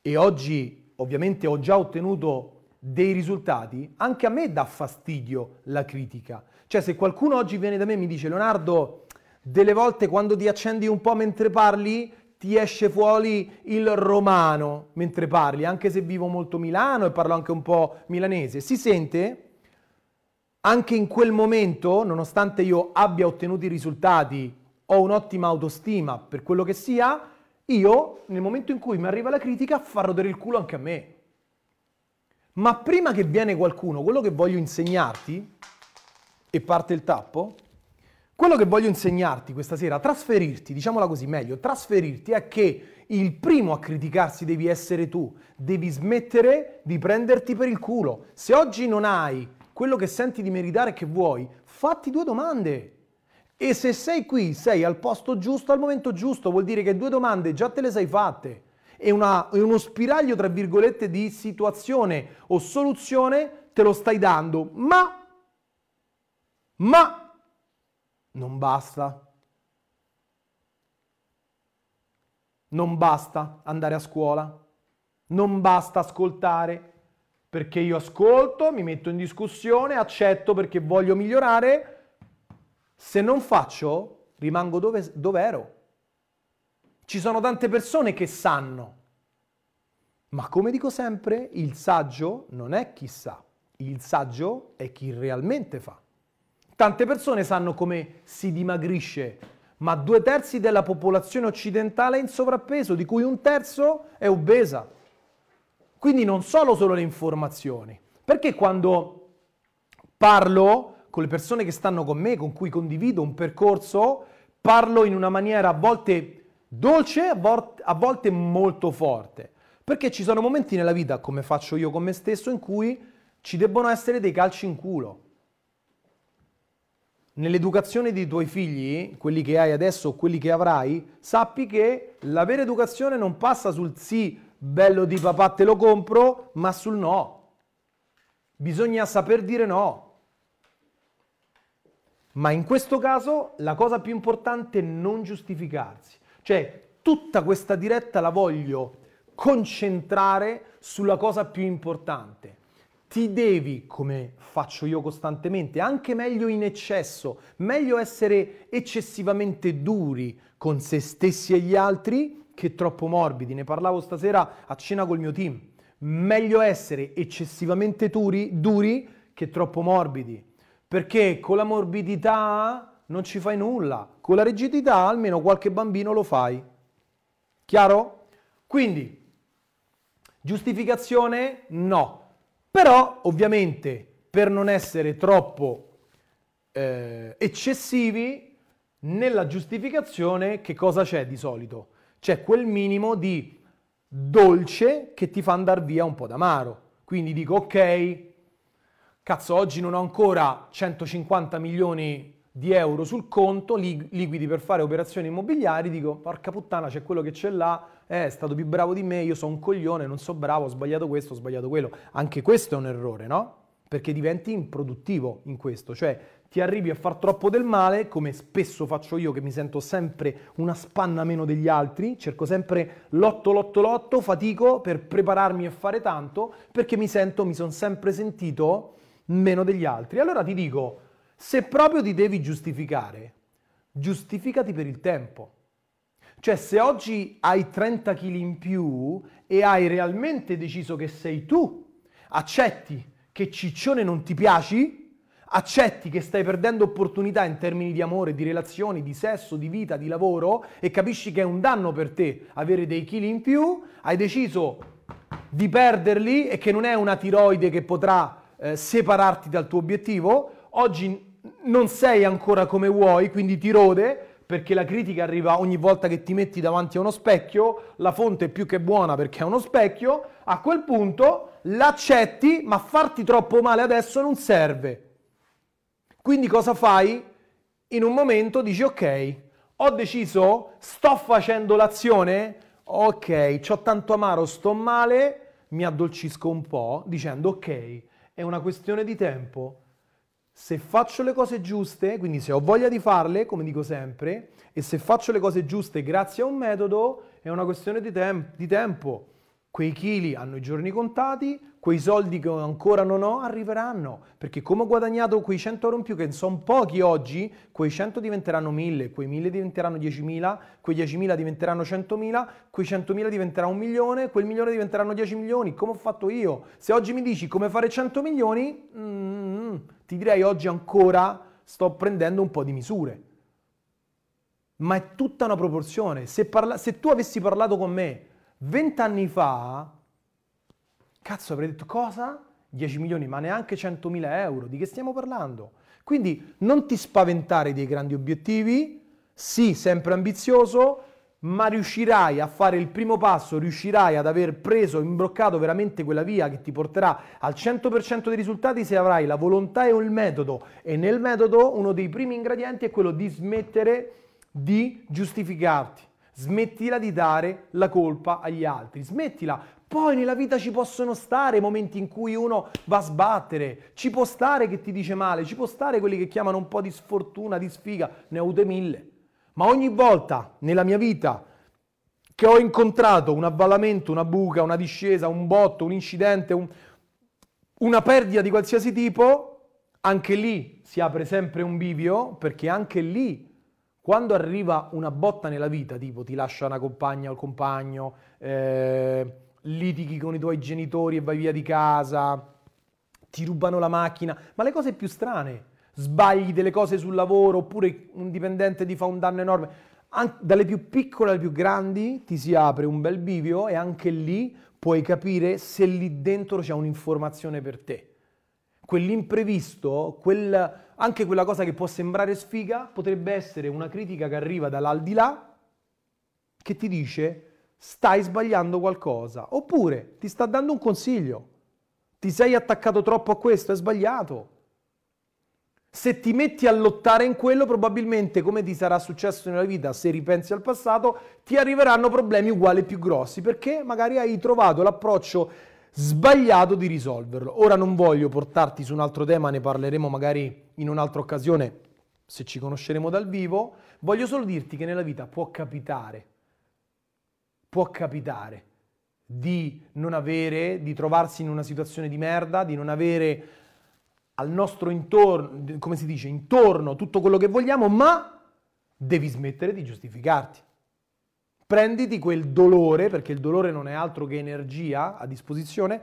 e oggi ovviamente ho già ottenuto dei risultati, anche a me dà fastidio la critica. Cioè se qualcuno oggi viene da me e mi dice Leonardo, delle volte quando ti accendi un po' mentre parli, ti esce fuori il romano mentre parli, anche se vivo molto Milano e parlo anche un po' milanese. Si sente? Anche in quel momento, nonostante io abbia ottenuto i risultati, ho un'ottima autostima per quello che sia, io nel momento in cui mi arriva la critica fa rodere il culo anche a me. Ma prima che viene qualcuno, quello che voglio insegnarti, e parte il tappo, quello che voglio insegnarti questa sera, trasferirti, diciamola così meglio, trasferirti è che il primo a criticarsi devi essere tu, devi smettere di prenderti per il culo. Se oggi non hai quello che senti di meritare e che vuoi, fatti due domande. E se sei qui, sei al posto giusto al momento giusto, vuol dire che due domande già te le sei fatte e, una, uno spiraglio, tra virgolette, di situazione o soluzione te lo stai dando, ma, ma, non basta. Non basta andare a scuola, non basta ascoltare, perché io ascolto, mi metto in discussione, accetto perché voglio migliorare, se non faccio rimango dove, dove ero. Ci sono tante persone che sanno, ma come dico sempre, il saggio non è chi sa, il saggio è chi realmente fa. Tante persone sanno come si dimagrisce, ma due terzi della popolazione occidentale è in sovrappeso, di cui un terzo è obesa. Quindi non solo solo le informazioni, perché quando parlo con le persone che stanno con me, con cui condivido un percorso, parlo in una maniera a volte dolce, a volte molto forte. Perché ci sono momenti nella vita, come faccio io con me stesso, in cui ci debbono essere dei calci in culo. Nell'educazione dei tuoi figli, quelli che hai adesso o quelli che avrai, sappi che la vera educazione non passa sul sì, bello di papà te lo compro, ma sul no. Bisogna saper dire no. Ma in questo caso la cosa più importante è non giustificarsi. Cioè, tutta questa diretta la voglio concentrare sulla cosa più importante. Ti devi, come faccio io costantemente, anche meglio in eccesso, meglio essere eccessivamente duri con se stessi e gli altri che troppo morbidi. Ne parlavo stasera a cena col mio team. Meglio essere eccessivamente duri, duri che troppo morbidi perché con la morbidità non ci fai nulla, con la rigidità almeno qualche bambino lo fai. Chiaro? Quindi, giustificazione no. Però, ovviamente, per non essere troppo eh, eccessivi, nella giustificazione che cosa c'è di solito? C'è quel minimo di dolce che ti fa andare via un po' d'amaro. Quindi dico, ok, cazzo, oggi non ho ancora 150 milioni di euro sul conto, li, liquidi per fare operazioni immobiliari, dico, porca puttana, c'è quello che ce l'ha, eh, è stato più bravo di me, io sono un coglione, non so bravo, ho sbagliato questo, ho sbagliato quello. Anche questo è un errore, no? Perché diventi improduttivo in questo, cioè ti arrivi a far troppo del male, come spesso faccio io che mi sento sempre una spanna meno degli altri, cerco sempre lotto, lotto, lotto, fatico per prepararmi a fare tanto, perché mi sento, mi sono sempre sentito meno degli altri. Allora ti dico, se proprio ti devi giustificare, giustificati per il tempo. Cioè se oggi hai 30 kg in più e hai realmente deciso che sei tu, accetti che ciccione non ti piaci, accetti che stai perdendo opportunità in termini di amore, di relazioni, di sesso, di vita, di lavoro e capisci che è un danno per te avere dei chili in più, hai deciso di perderli e che non è una tiroide che potrà eh, separarti dal tuo obiettivo. Oggi non sei ancora come vuoi, quindi ti rode perché la critica arriva ogni volta che ti metti davanti a uno specchio, la fonte è più che buona perché è uno specchio, a quel punto l'accetti, ma farti troppo male adesso non serve. Quindi cosa fai? In un momento dici ok, ho deciso, sto facendo l'azione, ok, ho tanto amaro, sto male, mi addolcisco un po' dicendo ok, è una questione di tempo. Se faccio le cose giuste, quindi se ho voglia di farle, come dico sempre, e se faccio le cose giuste grazie a un metodo, è una questione di, tem- di tempo. Quei chili hanno i giorni contati, quei soldi che ancora non ho arriveranno, perché come ho guadagnato quei 100 euro in più, che sono pochi oggi, quei 100 diventeranno 1000, quei 1000 diventeranno 10.000, quei 10.000 diventeranno 100.000, quei 100.000 diventerà un milione, quel milione diventeranno 10 milioni, come ho fatto io. Se oggi mi dici come fare 100 milioni, mm, ti direi oggi ancora sto prendendo un po' di misure. Ma è tutta una proporzione. Se, parla- se tu avessi parlato con me 20 anni fa, Cazzo, avrei detto cosa? 10 milioni, ma neanche 100.000 euro. Di che stiamo parlando? Quindi non ti spaventare dei grandi obiettivi, sì, sempre ambizioso, ma riuscirai a fare il primo passo, riuscirai ad aver preso, imbroccato veramente quella via che ti porterà al 100% dei risultati se avrai la volontà e il metodo. E nel metodo uno dei primi ingredienti è quello di smettere di giustificarti. Smettila di dare la colpa agli altri, smettila, poi nella vita ci possono stare momenti in cui uno va a sbattere, ci può stare che ti dice male, ci può stare quelli che chiamano un po' di sfortuna, di sfiga, ne ho avute mille. Ma ogni volta nella mia vita che ho incontrato un avvallamento, una buca, una discesa, un botto, un incidente, un, una perdita di qualsiasi tipo, anche lì si apre sempre un bivio, perché anche lì, quando arriva una botta nella vita, tipo ti lascia una compagna o il compagno, eh, litighi con i tuoi genitori e vai via di casa, ti rubano la macchina, ma le cose più strane, sbagli delle cose sul lavoro oppure un dipendente ti fa un danno enorme. An- dalle più piccole alle più grandi ti si apre un bel bivio e anche lì puoi capire se lì dentro c'è un'informazione per te. Quell'imprevisto, quel, anche quella cosa che può sembrare sfiga, potrebbe essere una critica che arriva dall'aldilà che ti dice stai sbagliando qualcosa. Oppure ti sta dando un consiglio. Ti sei attaccato troppo a questo, è sbagliato. Se ti metti a lottare in quello, probabilmente, come ti sarà successo nella vita, se ripensi al passato, ti arriveranno problemi uguali più grossi, perché magari hai trovato l'approccio sbagliato di risolverlo. Ora non voglio portarti su un altro tema, ne parleremo magari in un'altra occasione se ci conosceremo dal vivo, voglio solo dirti che nella vita può capitare, può capitare di non avere, di trovarsi in una situazione di merda, di non avere al nostro intorno, come si dice, intorno tutto quello che vogliamo, ma devi smettere di giustificarti. Prenditi quel dolore, perché il dolore non è altro che energia a disposizione,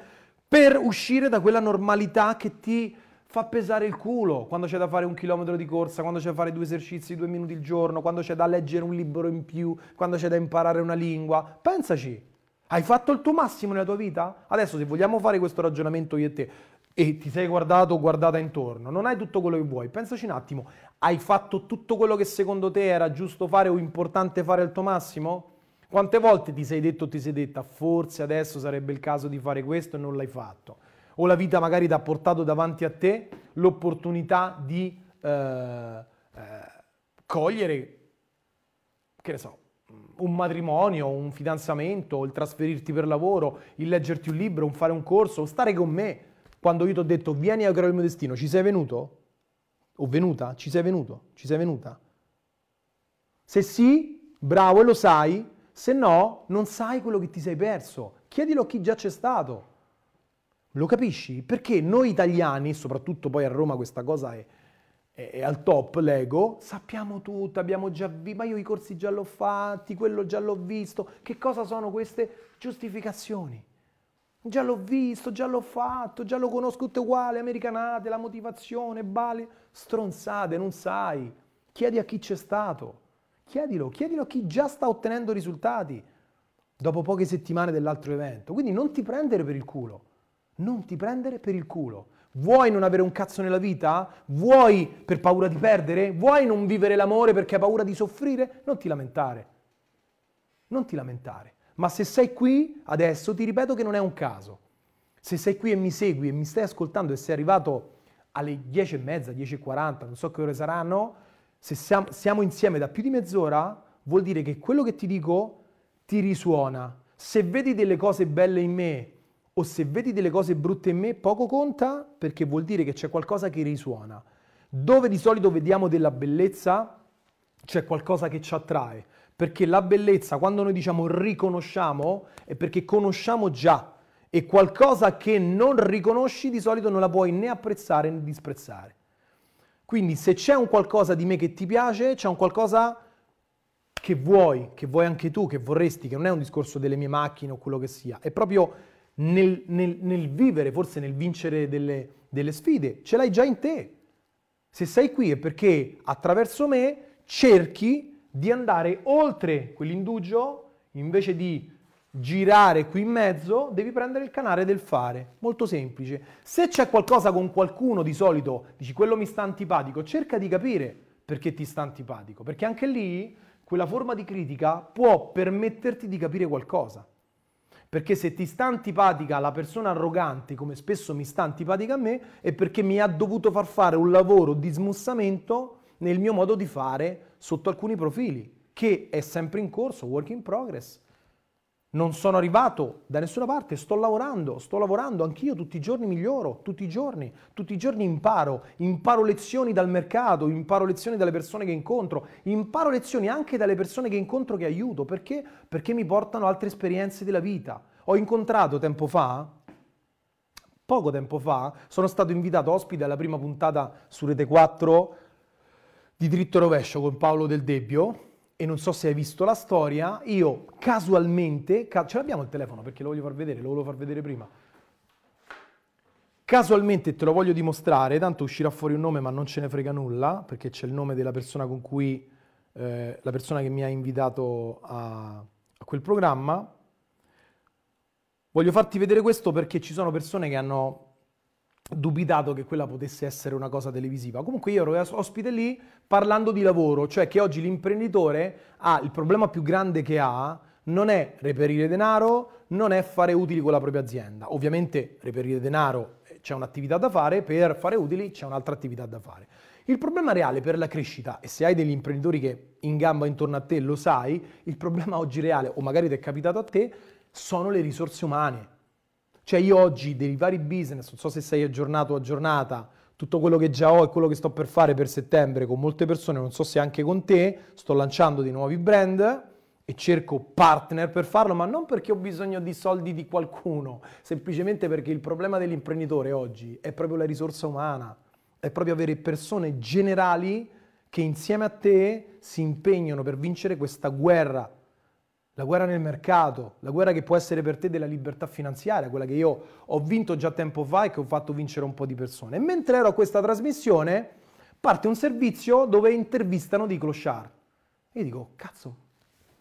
per uscire da quella normalità che ti fa pesare il culo quando c'è da fare un chilometro di corsa, quando c'è da fare due esercizi, due minuti al giorno, quando c'è da leggere un libro in più, quando c'è da imparare una lingua. Pensaci, hai fatto il tuo massimo nella tua vita? Adesso se vogliamo fare questo ragionamento io e te e ti sei guardato o guardata intorno, non hai tutto quello che vuoi, pensaci un attimo, hai fatto tutto quello che secondo te era giusto fare o importante fare al tuo massimo? Quante volte ti sei detto o ti sei detta forse adesso sarebbe il caso di fare questo e non l'hai fatto? O la vita magari ti ha portato davanti a te l'opportunità di eh, eh, cogliere, che ne so, un matrimonio, un fidanzamento, il trasferirti per lavoro, il leggerti un libro, un fare un corso, stare con me. Quando io ti ho detto vieni a creare il mio destino, ci sei venuto? O venuta? Ci sei venuto? Ci sei venuta? Se sì, bravo e lo sai, se no, non sai quello che ti sei perso. Chiedilo a chi già c'è stato. Lo capisci? Perché noi italiani, soprattutto poi a Roma questa cosa è, è, è al top, l'ego, sappiamo tutto, abbiamo già visto, ma io i corsi già l'ho fatti, quello già l'ho visto. Che cosa sono queste giustificazioni? Già l'ho visto, già l'ho fatto, già lo conosco tutto uguale, americanate, la motivazione, bali, stronzate, non sai. Chiedi a chi c'è stato. Chiedilo, chiedilo a chi già sta ottenendo risultati dopo poche settimane dell'altro evento. Quindi non ti prendere per il culo. Non ti prendere per il culo. Vuoi non avere un cazzo nella vita? Vuoi per paura di perdere? Vuoi non vivere l'amore perché hai paura di soffrire? Non ti lamentare. Non ti lamentare. Ma se sei qui adesso, ti ripeto che non è un caso. Se sei qui e mi segui e mi stai ascoltando e sei arrivato alle 10.30, 10.40, non so che ore saranno, se siamo, siamo insieme da più di mezz'ora, vuol dire che quello che ti dico ti risuona. Se vedi delle cose belle in me o se vedi delle cose brutte in me, poco conta perché vuol dire che c'è qualcosa che risuona. Dove di solito vediamo della bellezza, c'è qualcosa che ci attrae. Perché la bellezza, quando noi diciamo riconosciamo, è perché conosciamo già. E qualcosa che non riconosci di solito non la puoi né apprezzare né disprezzare. Quindi se c'è un qualcosa di me che ti piace, c'è un qualcosa che vuoi, che vuoi anche tu, che vorresti, che non è un discorso delle mie macchine o quello che sia, è proprio nel, nel, nel vivere, forse nel vincere delle, delle sfide, ce l'hai già in te. Se sei qui è perché attraverso me cerchi di andare oltre quell'indugio invece di girare qui in mezzo, devi prendere il canale del fare. Molto semplice. Se c'è qualcosa con qualcuno, di solito dici quello mi sta antipatico, cerca di capire perché ti sta antipatico, perché anche lì quella forma di critica può permetterti di capire qualcosa. Perché se ti sta antipatica la persona arrogante, come spesso mi sta antipatica a me, è perché mi ha dovuto far fare un lavoro di smussamento nel mio modo di fare sotto alcuni profili, che è sempre in corso, work in progress non sono arrivato da nessuna parte, sto lavorando, sto lavorando, anch'io tutti i giorni miglioro, tutti i giorni, tutti i giorni imparo, imparo lezioni dal mercato, imparo lezioni dalle persone che incontro, imparo lezioni anche dalle persone che incontro che aiuto, perché? Perché mi portano altre esperienze della vita. Ho incontrato tempo fa, poco tempo fa, sono stato invitato ospite alla prima puntata su Rete 4 di Dritto Rovescio con Paolo Del Debbio, e non so se hai visto la storia, io casualmente, ca- ce l'abbiamo il telefono perché lo voglio far vedere, lo volevo far vedere prima. Casualmente te lo voglio dimostrare, tanto uscirà fuori un nome ma non ce ne frega nulla, perché c'è il nome della persona con cui, eh, la persona che mi ha invitato a, a quel programma. Voglio farti vedere questo perché ci sono persone che hanno dubitato che quella potesse essere una cosa televisiva. Comunque io ero ospite lì parlando di lavoro, cioè che oggi l'imprenditore ha il problema più grande che ha non è reperire denaro, non è fare utili con la propria azienda. Ovviamente reperire denaro eh, c'è un'attività da fare, per fare utili c'è un'altra attività da fare. Il problema reale per la crescita, e se hai degli imprenditori che in gamba intorno a te lo sai, il problema oggi reale, o magari ti è capitato a te, sono le risorse umane Cioè io oggi dei vari business, non so se sei aggiornato o aggiornata, tutto quello che già ho e quello che sto per fare per settembre con molte persone, non so se anche con te, sto lanciando dei nuovi brand e cerco partner per farlo, ma non perché ho bisogno di soldi di qualcuno, semplicemente perché il problema dell'imprenditore oggi è proprio la risorsa umana, è proprio avere persone generali che insieme a te si impegnano per vincere questa guerra la guerra nel mercato, la guerra che può essere per te della libertà finanziaria, quella che io ho vinto già tempo fa e che ho fatto vincere un po' di persone. E mentre ero a questa trasmissione, parte un servizio dove intervistano di clochard. E io dico, cazzo,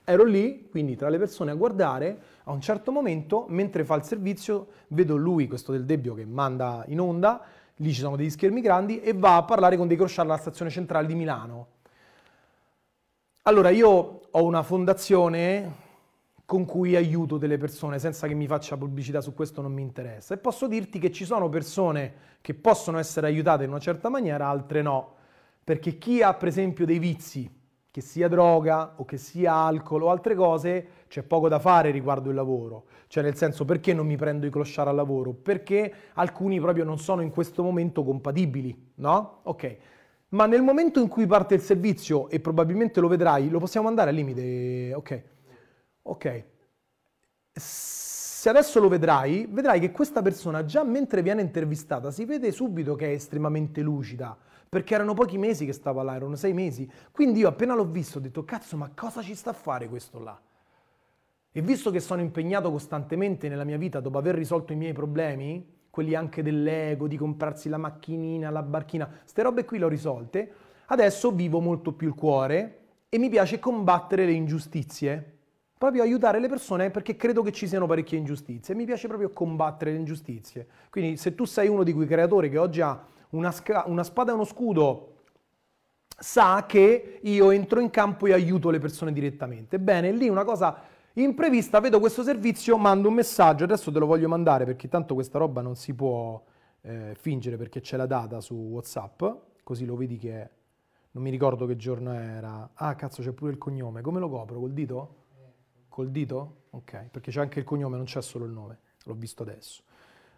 ero lì, quindi tra le persone a guardare, a un certo momento, mentre fa il servizio, vedo lui, questo del Debbio, che manda in onda, lì ci sono degli schermi grandi, e va a parlare con dei clochard alla stazione centrale di Milano. Allora, io ho una fondazione con cui aiuto delle persone senza che mi faccia pubblicità su questo non mi interessa. E posso dirti che ci sono persone che possono essere aiutate in una certa maniera, altre no. Perché chi ha per esempio dei vizi, che sia droga o che sia alcol o altre cose, c'è poco da fare riguardo il lavoro. Cioè nel senso perché non mi prendo i clochard al lavoro? Perché alcuni proprio non sono in questo momento compatibili, no? Ok. Ma nel momento in cui parte il servizio, e probabilmente lo vedrai, lo possiamo andare al limite, ok? Ok, se adesso lo vedrai, vedrai che questa persona già mentre viene intervistata si vede subito che è estremamente lucida, perché erano pochi mesi che stava là, erano sei mesi. Quindi io appena l'ho visto ho detto, cazzo, ma cosa ci sta a fare questo là? E visto che sono impegnato costantemente nella mia vita dopo aver risolto i miei problemi, quelli anche dell'ego, di comprarsi la macchinina, la barchina, queste robe qui le ho risolte, adesso vivo molto più il cuore e mi piace combattere le ingiustizie proprio aiutare le persone perché credo che ci siano parecchie ingiustizie e mi piace proprio combattere le ingiustizie. Quindi se tu sei uno di quei creatori che oggi ha una, sca- una spada e uno scudo, sa che io entro in campo e aiuto le persone direttamente. Bene, lì una cosa imprevista, vedo questo servizio, mando un messaggio, adesso te lo voglio mandare perché tanto questa roba non si può eh, fingere perché c'è la data su WhatsApp, così lo vedi che non mi ricordo che giorno era. Ah, cazzo, c'è pure il cognome. Come lo copro? Col dito? Col dito? Ok, perché c'è anche il cognome, non c'è solo il nome, l'ho visto adesso.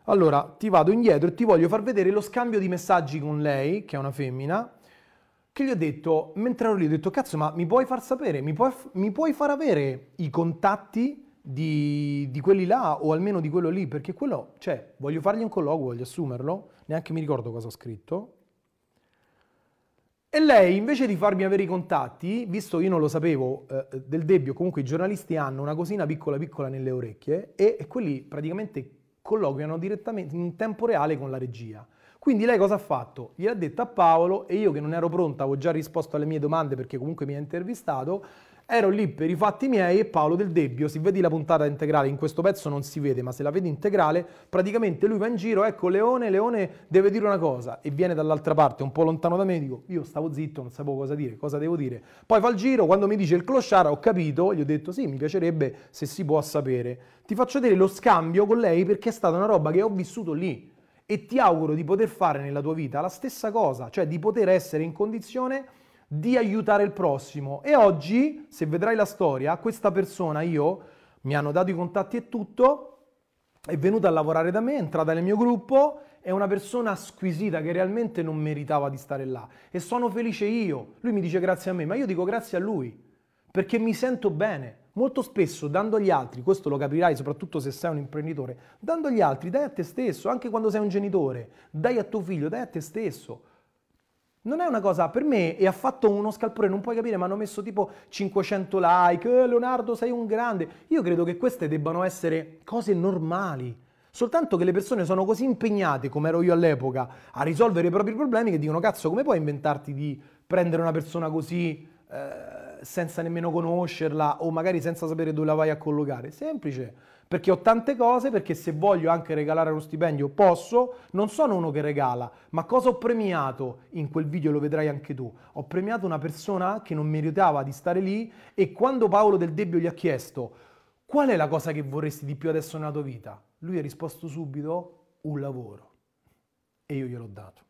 Allora, ti vado indietro e ti voglio far vedere lo scambio di messaggi con lei, che è una femmina, che gli ho detto, mentre ero lì, ho detto, cazzo, ma mi puoi far sapere, mi puoi, mi puoi far avere i contatti di, di, quelli là o almeno di quello lì, perché quello, cioè, voglio fargli un colloquio, voglio assumerlo, neanche mi ricordo cosa ho scritto, e lei, invece di farmi avere i contatti, visto io non lo sapevo eh, del Debbio, comunque i giornalisti hanno una cosina piccola piccola nelle orecchie e, e quelli praticamente colloquiano direttamente in tempo reale con la regia. Quindi lei cosa ha fatto? Gliel'ha detto a Paolo e io che non ero pronta, avevo già risposto alle mie domande perché comunque mi ha intervistato, ero lì per i fatti miei e Paolo del Debbio, se vedi la puntata integrale, in questo pezzo non si vede, ma se la vedi integrale, praticamente lui va in giro, ecco Leone, Leone deve dire una cosa e viene dall'altra parte, un po' lontano da me, dico io stavo zitto, non sapevo cosa dire, cosa devo dire. Poi fa il giro, quando mi dice il clochard ho capito, gli ho detto sì, mi piacerebbe se si può sapere. Ti faccio vedere lo scambio con lei perché è stata una roba che ho vissuto lì. E ti auguro di poter fare nella tua vita la stessa cosa, cioè di poter essere in condizione di aiutare il prossimo. E oggi, se vedrai la storia, questa persona, io, mi hanno dato i contatti e tutto, è venuta a lavorare da me, è entrata nel mio gruppo, è una persona squisita che realmente non meritava di stare là. E sono felice io. Lui mi dice grazie a me, ma io dico grazie a lui, perché mi sento bene. Molto spesso dando agli altri, questo lo capirai soprattutto se sei un imprenditore, dando agli altri dai a te stesso, anche quando sei un genitore, dai a tuo figlio, dai a te stesso. Non è una cosa, per me, e ha fatto uno scalpore, non puoi capire, ma hanno messo tipo 500 like, eh, Leonardo sei un grande. Io credo che queste debbano essere cose normali. Soltanto che le persone sono così impegnate, come ero io all'epoca, a risolvere i propri problemi che dicono, cazzo, come puoi inventarti di prendere una persona così eh, senza nemmeno conoscerla o magari senza sapere dove la vai a collocare? Semplice perché ho tante cose, perché se voglio anche regalare uno stipendio posso, non sono uno che regala, ma cosa ho premiato in quel video, lo vedrai anche tu. Ho premiato una persona che non meritava di stare lì e quando Paolo del Debbio gli ha chiesto qual è la cosa che vorresti di più adesso nella tua vita, lui ha risposto subito un lavoro e io gliel'ho dato.